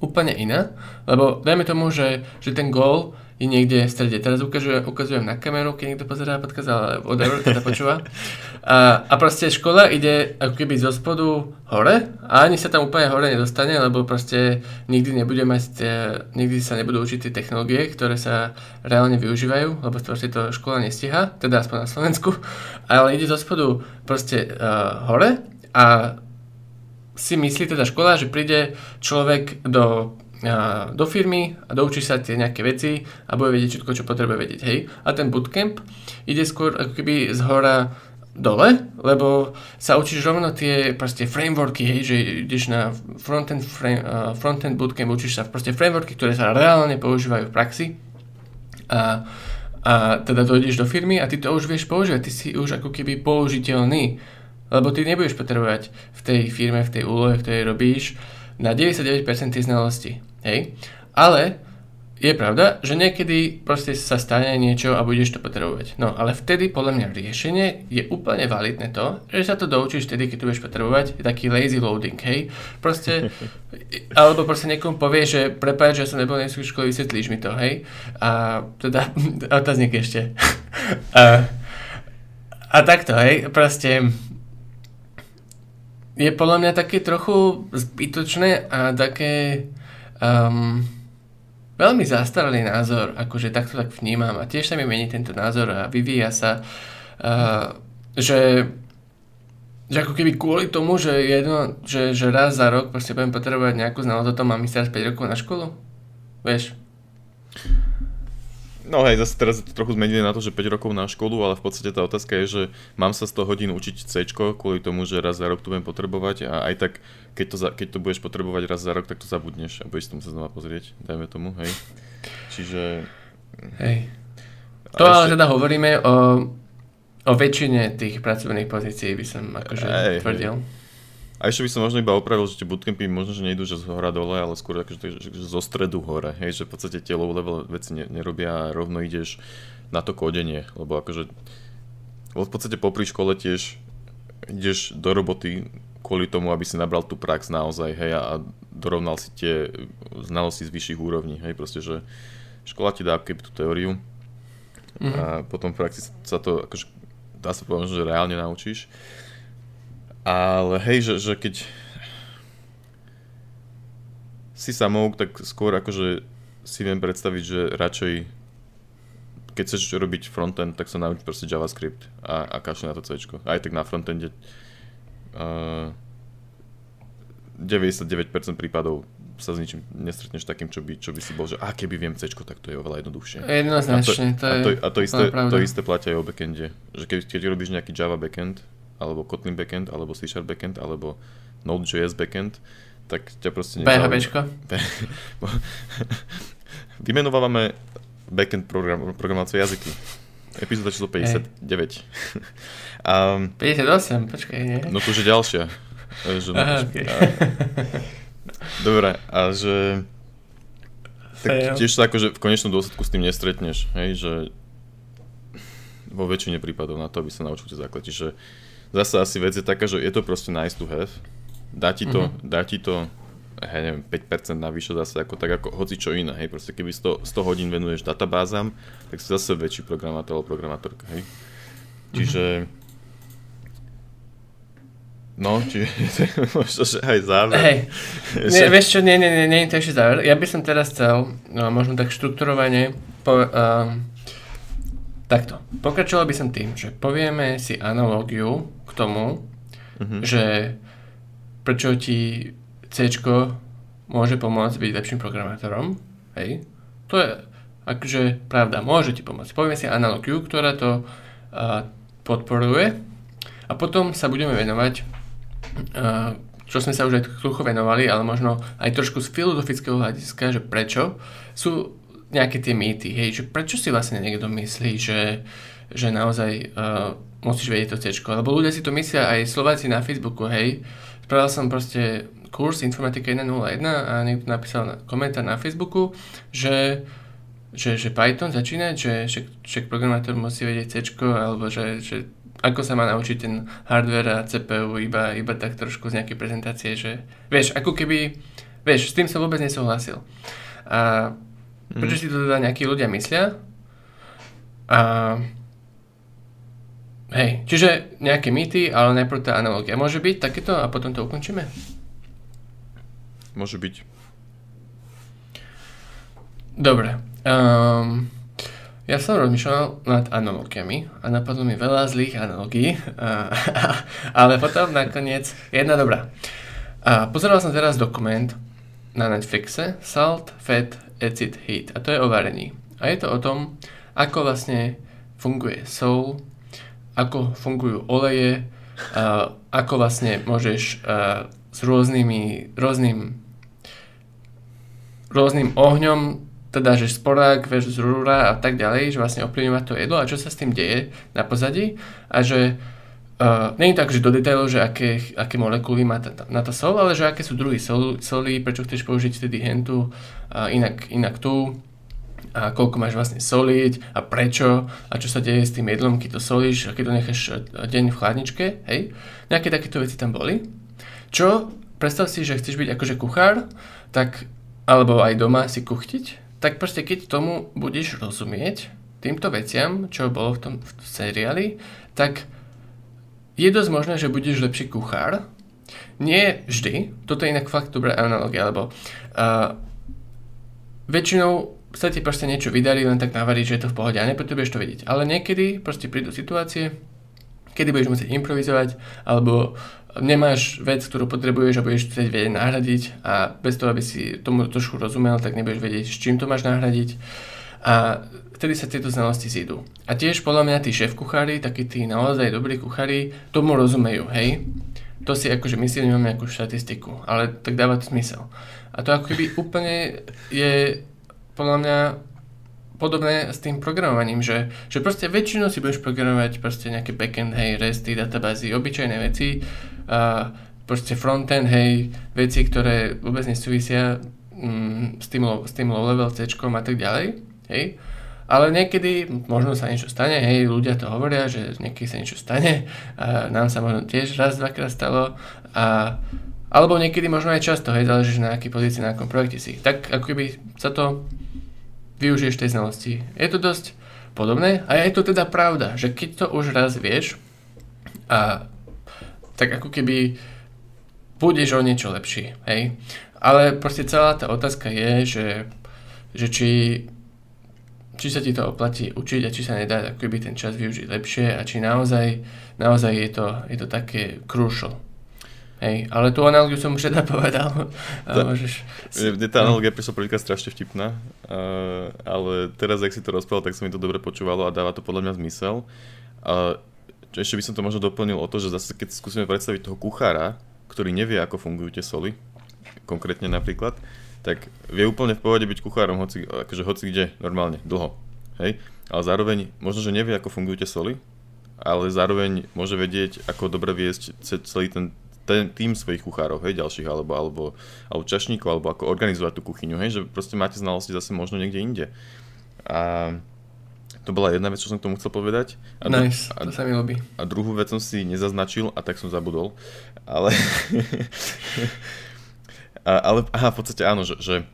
úplne iná, lebo dajme tomu, že, že ten goal je niekde v strede. Teraz ukazujem, ukazujem na kameru, keď niekto pozerá podcast, ale whatever, keď počúva. A, a proste škola ide ako keby zo spodu hore a ani sa tam úplne hore nedostane, lebo proste nikdy nebude mať, tie, nikdy sa nebudú učiť tie technológie, ktoré sa reálne využívajú, lebo proste to škola nestiha, teda aspoň na Slovensku, ale ide zo spodu proste uh, hore a si myslí teda škola, že príde človek do do firmy a doučí sa tie nejaké veci a bude vedieť všetko, čo potrebuje vedieť, hej. A ten bootcamp ide skôr ako keby z hora dole, lebo sa učíš rovno tie proste frameworky, hej, že ideš na frontend, frame, uh, frontend bootcamp, učíš sa proste frameworky, ktoré sa reálne používajú v praxi a, a teda dojdeš do firmy a ty to už vieš používať, ty si už ako keby použiteľný, lebo ty nebudeš potrebovať v tej firme, v tej úlohe, ktorej robíš, na 99% tie znalosti. Hej? Ale je pravda, že niekedy proste sa stane niečo a budeš to potrebovať. No ale vtedy podľa mňa riešenie je úplne validné to, že sa to doučíš vtedy, keď to budeš potrebovať, je taký lazy loading, hej. Proste, (laughs) alebo proste niekomu povie, že prepáč, že som nebol na škole, vysvetlíš mi to, hej. A teda, (laughs) otáznik ešte. (laughs) a, a takto, hej, proste je podľa mňa také trochu zbytočné a také um, veľmi zastaralý názor, akože takto tak vnímam a tiež sa mi mení tento názor a vyvíja sa, uh, že, že ako keby kvôli tomu, že, jedno, že, že raz za rok proste budem potrebovať nejakú znalosť o tom, mám ísť teraz 5 rokov na školu, vieš? No hej, zase teraz to trochu zmenili na to, že 5 rokov na školu, ale v podstate tá otázka je, že mám sa 100 hodín učiť C, kvôli tomu, že raz za rok to budem potrebovať a aj tak, keď to, za, keď to budeš potrebovať raz za rok, tak to zabudneš a budeš tomu sa znova pozrieť, dajme tomu, hej. Čiže... Hej. To ešte... ale teda hovoríme o, o väčšine tých pracovných pozícií, by som akože hej, tvrdil. Hej. A ešte by som možno iba opravil, že tie bootcampy možno, že nejdú že z hora dole, ale skôr akože, že, že zo stredu hore, hej, že v podstate tie low level veci ne, nerobia a rovno ideš na to kodenie, lebo akože lebo v podstate popri škole tiež ideš do roboty kvôli tomu, aby si nabral tú prax naozaj, hej, a dorovnal si tie znalosti z vyšších úrovní, hej, proste, že škola ti dá keby tú teóriu mm-hmm. a potom v praxi sa to, akože, dá sa povedať, že reálne naučíš. Ale hej, že, že keď si samouk, tak skôr akože si viem predstaviť, že radšej keď chceš robiť frontend, tak sa nauč proste JavaScript a, a kašli na to C. Aj tak na frontende uh, 99% prípadov sa s ničím nestretneš takým, čo by, čo by si bol, že a keby viem C, tak to je oveľa jednoduchšie. Jednoznačne, to, to, je, a to, a to, isté, to isté platia aj o backende. Že keď, keď robíš nejaký Java backend, alebo Kotlin backend, alebo C Sharp backend, alebo Node.js backend, tak ťa proste PHPčko? (laughs) Vymenovávame backend program, programovacie jazyky. Epizóda číslo 59. um, 58, počkaj, nie? No to už je ďalšia. Že, Aha, okay. a, dobre, a že tak tiež sa akože v konečnom dôsledku s tým nestretneš, hej, že vo väčšine prípadov na to, aby sa naučil tie základy. Čiže zase asi vec je taká, že je to proste nice to have. Dá ti to, mm-hmm. dá ti to hej, neviem, 5% navyše zase ako tak ako hoci čo iné, hej, proste keby 100, 100 hodín venuješ databázam, tak si zase väčší programátor alebo programátorka, hej. Čiže mm-hmm. No, čiže (laughs) možno, že aj záver. Hej, (laughs) nie, vieš čo, nie, nie, nie, nie, to ešte záver. Ja by som teraz chcel, no, možno tak štruktúrovane, po, uh, takto. Pokračoval by som tým, že povieme si analógiu tomu, uh-huh. že prečo ti C môže pomôcť byť lepším programátorom. Hej. To je akože pravda, môže ti pomôcť. Povieme si analógiu, ktorá to uh, podporuje a potom sa budeme venovať čo sme sa už aj trochu venovali, ale možno aj trošku z filozofického hľadiska, že prečo sú nejaké tie mýty, hej, že prečo si vlastne niekto myslí, že, že naozaj uh, musíš vedieť to C, lebo ľudia si to myslia aj Slováci na Facebooku, hej, spravil som proste kurz Informatika 1.01 a niekto napísal na, komentár na Facebooku, že že, že Python začínať, že, že programátor musí vedieť C, alebo že, že ako sa má naučiť ten hardware a CPU iba, iba tak trošku z nejakej prezentácie, že vieš, ako keby, vieš, s tým som vôbec nesúhlasil. A mm. prečo si to teda nejakí ľudia myslia? A hej, čiže nejaké mýty, ale najprv tá analogia. Môže byť takéto a potom to ukončíme? Môže byť. Dobre. Um, ja som rozmýšľal nad analogiami a napadlo mi veľa zlých analogií, (laughs) ale potom nakoniec jedna dobrá. A pozeral som teraz dokument na Netflixe Salt, Fat, Acid, Heat a to je o varení. A je to o tom, ako vlastne funguje sol, ako fungujú oleje, a ako vlastne môžeš s rôznymi, rôznym, rôznym ohňom teda, že sporák versus rúra a tak ďalej, že vlastne ovplyvňuje to jedlo a čo sa s tým deje na pozadí a že uh, je tak, že do detailov, že aké, aké molekuly má ta, na to sol, ale že aké sú druhy sol, soli, prečo chceš použiť vtedy hentu a inak, inak tu a koľko máš vlastne soliť a prečo a čo sa deje s tým jedlom, keď to solíš a keď to necháš deň v chladničke, hej. Nejaké takéto veci tam boli. Čo, predstav si, že chceš byť akože kuchár, tak alebo aj doma si kuchtiť, tak proste keď tomu budeš rozumieť, týmto veciam, čo bolo v tom v seriáli, tak je dosť možné, že budeš lepší kuchár. Nie vždy, toto je inak fakt dobrá analogia, lebo uh, väčšinou ti proste niečo vydarí len tak navariť, že je to v pohode a nepotrebuješ to vedieť. Ale niekedy proste prídu situácie, kedy budeš musieť improvizovať, alebo nemáš vec, ktorú potrebuješ a budeš chcieť vedieť nahradiť a bez toho, aby si tomu trošku rozumel, tak nebudeš vedieť, s čím to máš nahradiť. A vtedy sa tieto znalosti zídu. A tiež podľa mňa tí šéf kuchári, takí tí naozaj dobrí kuchári, tomu rozumejú, hej? To si akože myslím, nemám nejakú štatistiku, ale tak dáva to zmysel. A to ako keby úplne je podľa mňa podobné s tým programovaním, že, že proste väčšinou si budeš programovať proste nejaké backend, hej, resty, databázy, obyčajné veci, a proste frontend, hej, veci, ktoré vôbec nesúvisia mm, s, tým, s tým low level C a tak ďalej, hej. Ale niekedy možno sa niečo stane, hej, ľudia to hovoria, že niekedy sa niečo stane, a nám sa možno tiež raz, dvakrát stalo, a, alebo niekedy možno aj často, hej, záleží na akej pozícii, na akom projekte si. Tak ako keby sa to využiješ tej znalosti. Je to dosť podobné a je to teda pravda, že keď to už raz vieš, a, tak ako keby budeš o niečo lepší, hej. Ale proste celá tá otázka je, že, že či, či sa ti to oplatí učiť a či sa nedá ako keby ten čas využiť lepšie a či naozaj, naozaj je, to, je to také crucial. Hej, ale tú analogiu som už teda (laughs) povedal. Tá, môžeš... Mne tá analogia prišla prvýkrát strašne vtipná, uh, ale teraz, ak si to rozprával, tak sa mi to dobre počúvalo a dáva to podľa mňa zmysel. Uh, ešte by som to možno doplnil o to, že zase keď skúsime predstaviť toho kuchára, ktorý nevie, ako fungujú tie soli, konkrétne napríklad, tak vie úplne v pohode byť kuchárom, hoci, akože hoci kde, normálne, dlho. Hej? Ale zároveň možno, že nevie, ako fungujú tie soli, ale zároveň môže vedieť, ako dobre viesť celý ten ten, tým svojich kuchárov, hej, ďalších, alebo, alebo, alebo čašníkov, alebo ako organizovať tú kuchyňu, hej, že proste máte znalosti zase možno niekde inde. A To bola jedna vec, čo som k tomu chcel povedať. A nice, a, to sa mi ľubí. A druhú vec som si nezaznačil a tak som zabudol. Ale... (laughs) a, ale aha, v podstate áno, že, že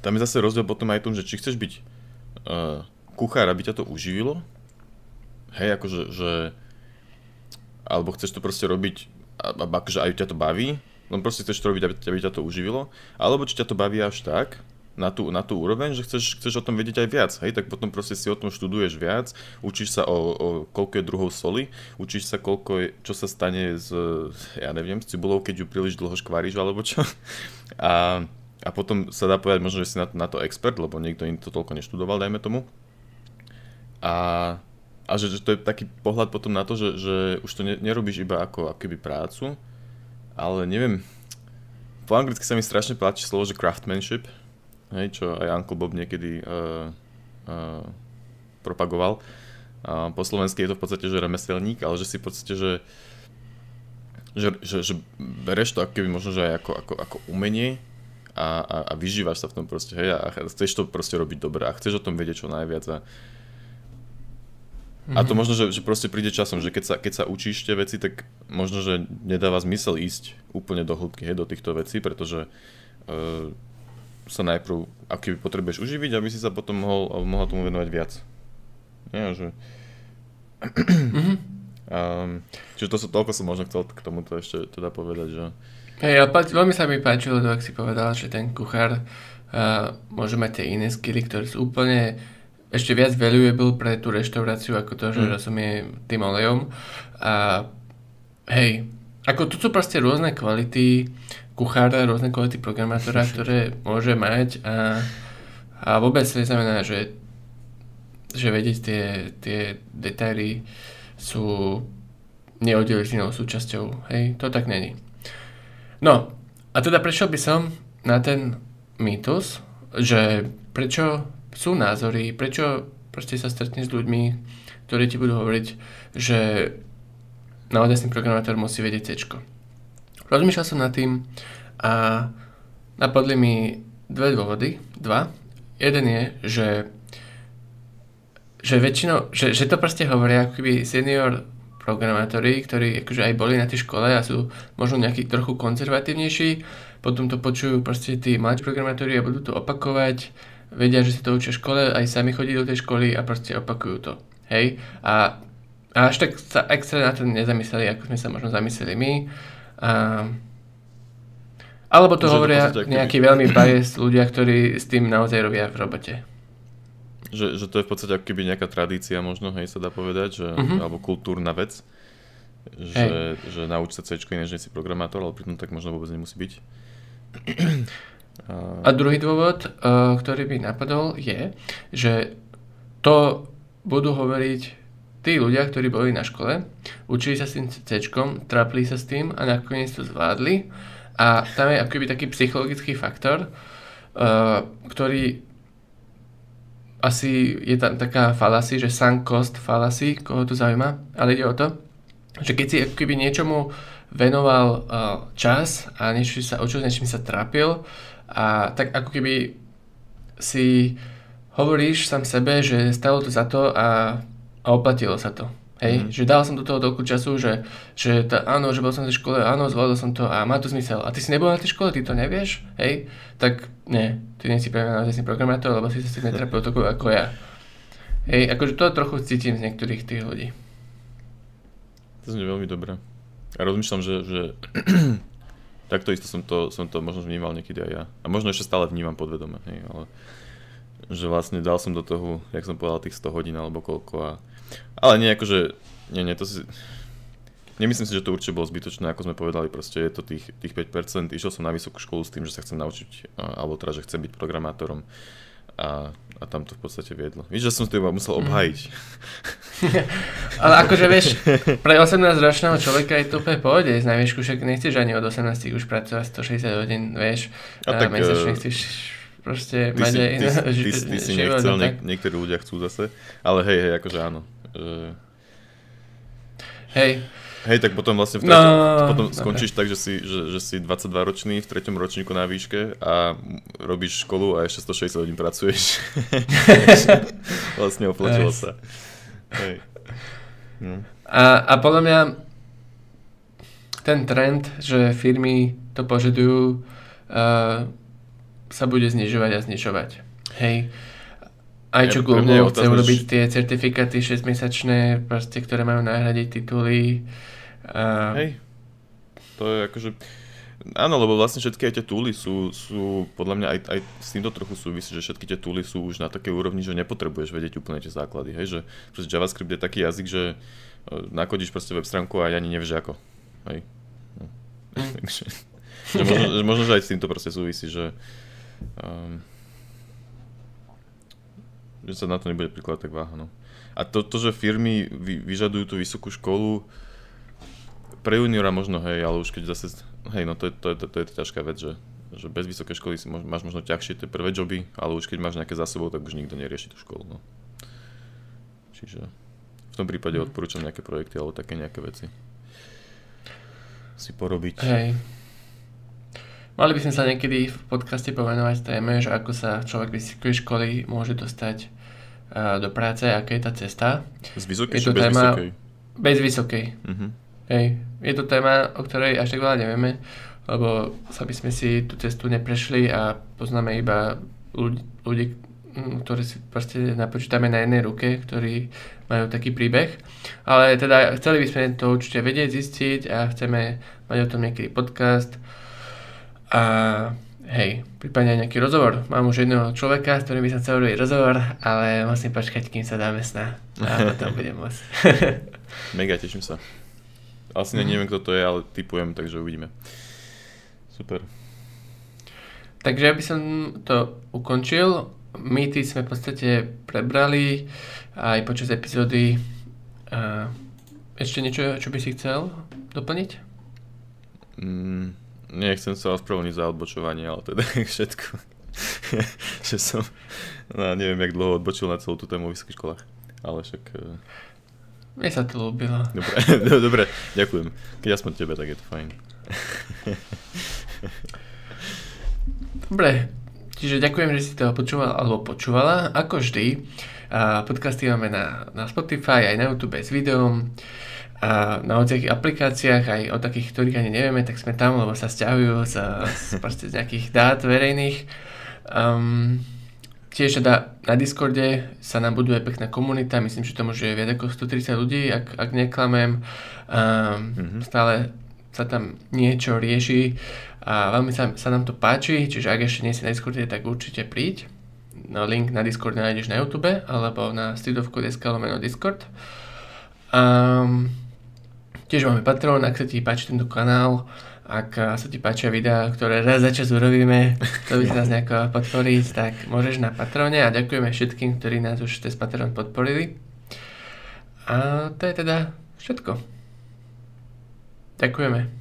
tam je zase rozdiel potom aj tom, že či chceš byť uh, kuchár, aby ťa to uživilo, hej, akože, že, alebo chceš to proste robiť, akože aj ťa to baví, len proste chceš to robiť, aby, aby ťa to uživilo, alebo či ťa to baví až tak, na tú, na tú úroveň, že chceš, chceš o tom vedieť aj viac, hej, tak potom proste si o tom študuješ viac, učíš sa o, o koľko je druhov soli, učíš sa koľko je, čo sa stane s, ja neviem, s cibulou, keď ju príliš dlho škváriš alebo čo. (laughs) A, a potom sa dá povedať možno, že si na to, na to expert, lebo niekto iný to toľko neštudoval, dajme tomu. A, a že, že to je taký pohľad potom na to, že, že už to ne, nerobíš iba ako akoby prácu, ale neviem, po anglicky sa mi strašne páči slovo, že craftsmanship, hej, čo aj Uncle Bob niekedy uh, uh, propagoval. Uh, po slovensky je to v podstate, že remeselník, ale že si v podstate, že že, že, že bereš to keby možno, že aj ako, ako, ako umenie a, a, a vyžívaš sa v tom proste, hej, a chceš to proste robiť dobre a chceš o tom vedieť čo najviac a, mm-hmm. a to mhm. možno, že, že proste príde časom, že keď sa, keď sa učíš tie veci, tak možno, že nedáva zmysel ísť úplne do hĺbky, hej, do týchto vecí, pretože uh, sa najprv aký potrebuješ uživiť, aby si sa potom mohol, mohol tomu venovať viac. Nie, že... Mm-hmm. Um, čiže to sú, toľko som možno chcel k tomuto ešte teda povedať, že... Hej, ale veľmi sa mi páčilo ak si povedal, že ten kuchár uh, môže mať tie iné skily, ktoré sú úplne ešte viac valuable pre tú reštauráciu ako to, že mm. rozumie tým olejom. A hej, ako tu sú proste rôzne kvality kuchára, rôzne kvality programátora, (laughs) ktoré môže mať a, a vôbec neznamená, že, že vedieť tie, tie detaily sú neoddeliteľnou súčasťou. Hej, to tak není. No, a teda prešiel by som na ten mýtus, že prečo sú názory, prečo proste sa stretneš s ľuďmi, ktorí ti budú hovoriť, že naozaj programátor musí vedieť C. Rozmýšľal som nad tým a napadli mi dve dôvody, dva. Jeden je, že že väčšinou, že, že to proste hovoria ako senior programátori, ktorí akože aj boli na tej škole a sú možno nejakí trochu konzervatívnejší, potom to počujú proste tí mladší programátori a budú to opakovať, vedia, že si to učia v škole, aj sami chodí do tej školy a proste opakujú to. Hej? A, a až tak sa extra na to nezamysleli, ako sme sa možno zamysleli my. A, alebo to hovoria to nejakí veľmi biased ľudia, ktorí s tým naozaj robia v robote. Že, že to je v podstate ako keby nejaká tradícia možno, hej, sa dá povedať, že, uh-huh. alebo kultúrna vec, že, že nauč sa C, než si programátor, ale pritom tak možno vôbec nemusí byť. A druhý dôvod, uh, ktorý by napadol, je, že to budú hovoriť tí ľudia, ktorí boli na škole, učili sa s tým C, trapli sa s tým a nakoniec to zvládli. A tam je akoby taký psychologický faktor, uh, ktorý asi je tam taká falasy, že sunk cost falasy, koho to zaujíma, ale ide o to, že keď si akoby niečomu venoval čas a niečo sa, o čo niečím sa trápil, a tak ako keby si hovoríš sám sebe, že stalo to za to a, a oplatilo sa to. Hej, mm. že dal som do toho toľko času, že, že tá, áno, že bol som v tej škole, áno, zvládol som to a má to zmysel. A ty si nebol na tej škole, ty to nevieš, hej, tak nie, ty nie si pre mňa naozaj programátor, lebo si sa netrapil toľko ako ja. Hej, akože to trochu cítim z niektorých tých ľudí. To znie veľmi dobré. A rozmýšľam, že, že takto isto som to, som to možno vnímal niekedy aj ja. A možno ešte stále vnímam podvedome, hej, ale že vlastne dal som do toho, jak som povedal, tých 100 hodín alebo koľko a ale nie, akože, nie, nie, to si... Nemyslím si, že to určite bolo zbytočné, ako sme povedali, proste je to tých, tých 5%. Išiel som na vysokú školu s tým, že sa chcem naučiť, alebo teda, že chcem byť programátorom a, a tam to v podstate viedlo. Víš, že som to iba musel mhm. obhajiť. (laughs) Ale akože vieš, pre 18-ročného človeka je to úplne pohode z najvyšku, však nechceš ani od 18 už pracovať 160 hodín, vieš, a tak, mesačne chceš proste ty mať si, aj... Ty, ty, ty, ty si nechcel, no niek- niektorí ľudia chcú zase, ale hej, hej, akože áno. Že... Hej, Hej, tak potom vlastne v No, treťom, potom dobre. skončíš tak, že si, že, že si 22 ročný v treťom ročníku na výške a robíš školu a ešte 160 hodín pracuješ. (laughs) vlastne oplatilo Hej. sa. Hej. No. A, a podľa mňa ten trend, že firmy to požadujú, uh, sa bude znižovať a znižovať. Hej. Aj čo Google chce urobiť tie certifikáty 6-mesačné, proste, ktoré majú nahradiť tituly. Uh, Hej. To je akože... Áno, lebo vlastne všetky aj tie tooly sú, sú podľa mňa aj, aj s týmto trochu súvisí, že všetky tie tooly sú už na takej úrovni, že nepotrebuješ vedieť úplne tie základy, hej, že proste JavaScript je taký jazyk, že e, nakodíš proste web stránku a ani nevieš ako, hej. No. Mm. (laughs) Takže, že možno, že možno, že aj s týmto proste súvisí, že um, že sa na to nebude prikladať tak váha, no. A to, to že firmy vy, vyžadujú tú vysokú školu, pre juniora možno, hej, ale už keď zase, hej, no to je, to je, to, to je ťažká vec, že, že bez vysokej školy si mož, máš možno ťažšie tie prvé joby, ale už keď máš nejaké za sebou, tak už nikto nerieši tú školu, no. Čiže v tom prípade Mhm. odporúčam nejaké projekty alebo také nejaké veci si porobiť. Hej. Mali by sme sa niekedy v podcaste povenovať téme, že ako sa človek vysokej školy môže dostať do práce, aká je tá cesta. Z vysokej Je to bez téma- vysokej? Bez vysokej. Mhm. Hej, je to téma, o ktorej až tak veľa nevieme, lebo sami sme si tú cestu neprešli a poznáme iba ľudí, ľudí mm, ktorí si proste napočítame na jednej ruke, ktorí majú taký príbeh. Ale teda chceli by sme to určite vedieť, zistiť a chceme mať o tom niekedy podcast. A hej, prípadne aj nejaký rozhovor. Mám už jedného človeka, s ktorým by som chcel robiť rozhovor, ale musím počkať, kým sa dáme sna. A (laughs) potom budem môcť. (laughs) Mega, teším sa. Asi mm. neviem, kto to je, ale typujem, takže uvidíme. Super. Takže ja by som to ukončil. Mýty sme v podstate prebrali aj počas epizódy. Ešte niečo, čo by si chcel doplniť? Mm, nechcem sa ospravedlniť za odbočovanie, ale teda (laughs) všetko. (laughs) že som, no, neviem, jak dlho odbočil na celú tú tému o vysokých školách. Ale však, eh, Mne sa to ľúbilo. dobre, (laughs) dobre, ďakujem. Keď aspoň tebe, tak je to fajn. Dobre, čiže ďakujem, že si to počúval alebo počúvala. Ako vždy, a podcasty máme na, na Spotify, aj na YouTube s videom. A na hociakých aplikáciách, aj o takých, ktorých ani nevieme, tak sme tam, lebo sa stiahujú z, z, z nejakých dát verejných. Um, tiež teda na Discorde sa nám buduje pekná komunita, myslím, že to môže viac ako 130 ľudí, ak, ak neklamem. Um, Mhm. Stále sa tam niečo rieši a veľmi sa, sa nám to páči, čiže ak ešte nie si na Discorde, tak určite príď. No, link na Discord nájdeš na YouTube alebo na studovko.sk lomeno Discord. Um, tiež máme Patreon, ak sa ti páči tento kanál, ak a, sa ti páčia videá, ktoré raz za čas urobíme, to by si nás nejako podporiť, tak môžeš na Patrone a ďakujeme všetkým, ktorí nás už cez Patreon podporili. A to je teda všetko. Ďakujeme.